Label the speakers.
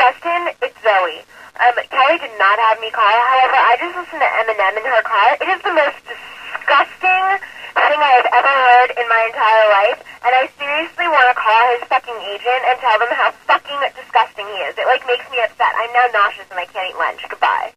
Speaker 1: Justin, it's Zoe. Um, Kelly did not have me call. However, I just listened to Eminem in her car. It is the most disgusting thing I have ever heard in my entire life, and I seriously want to call his fucking agent and tell them how fucking disgusting he is. It like makes me upset. I'm now nauseous and I can't eat lunch. Goodbye.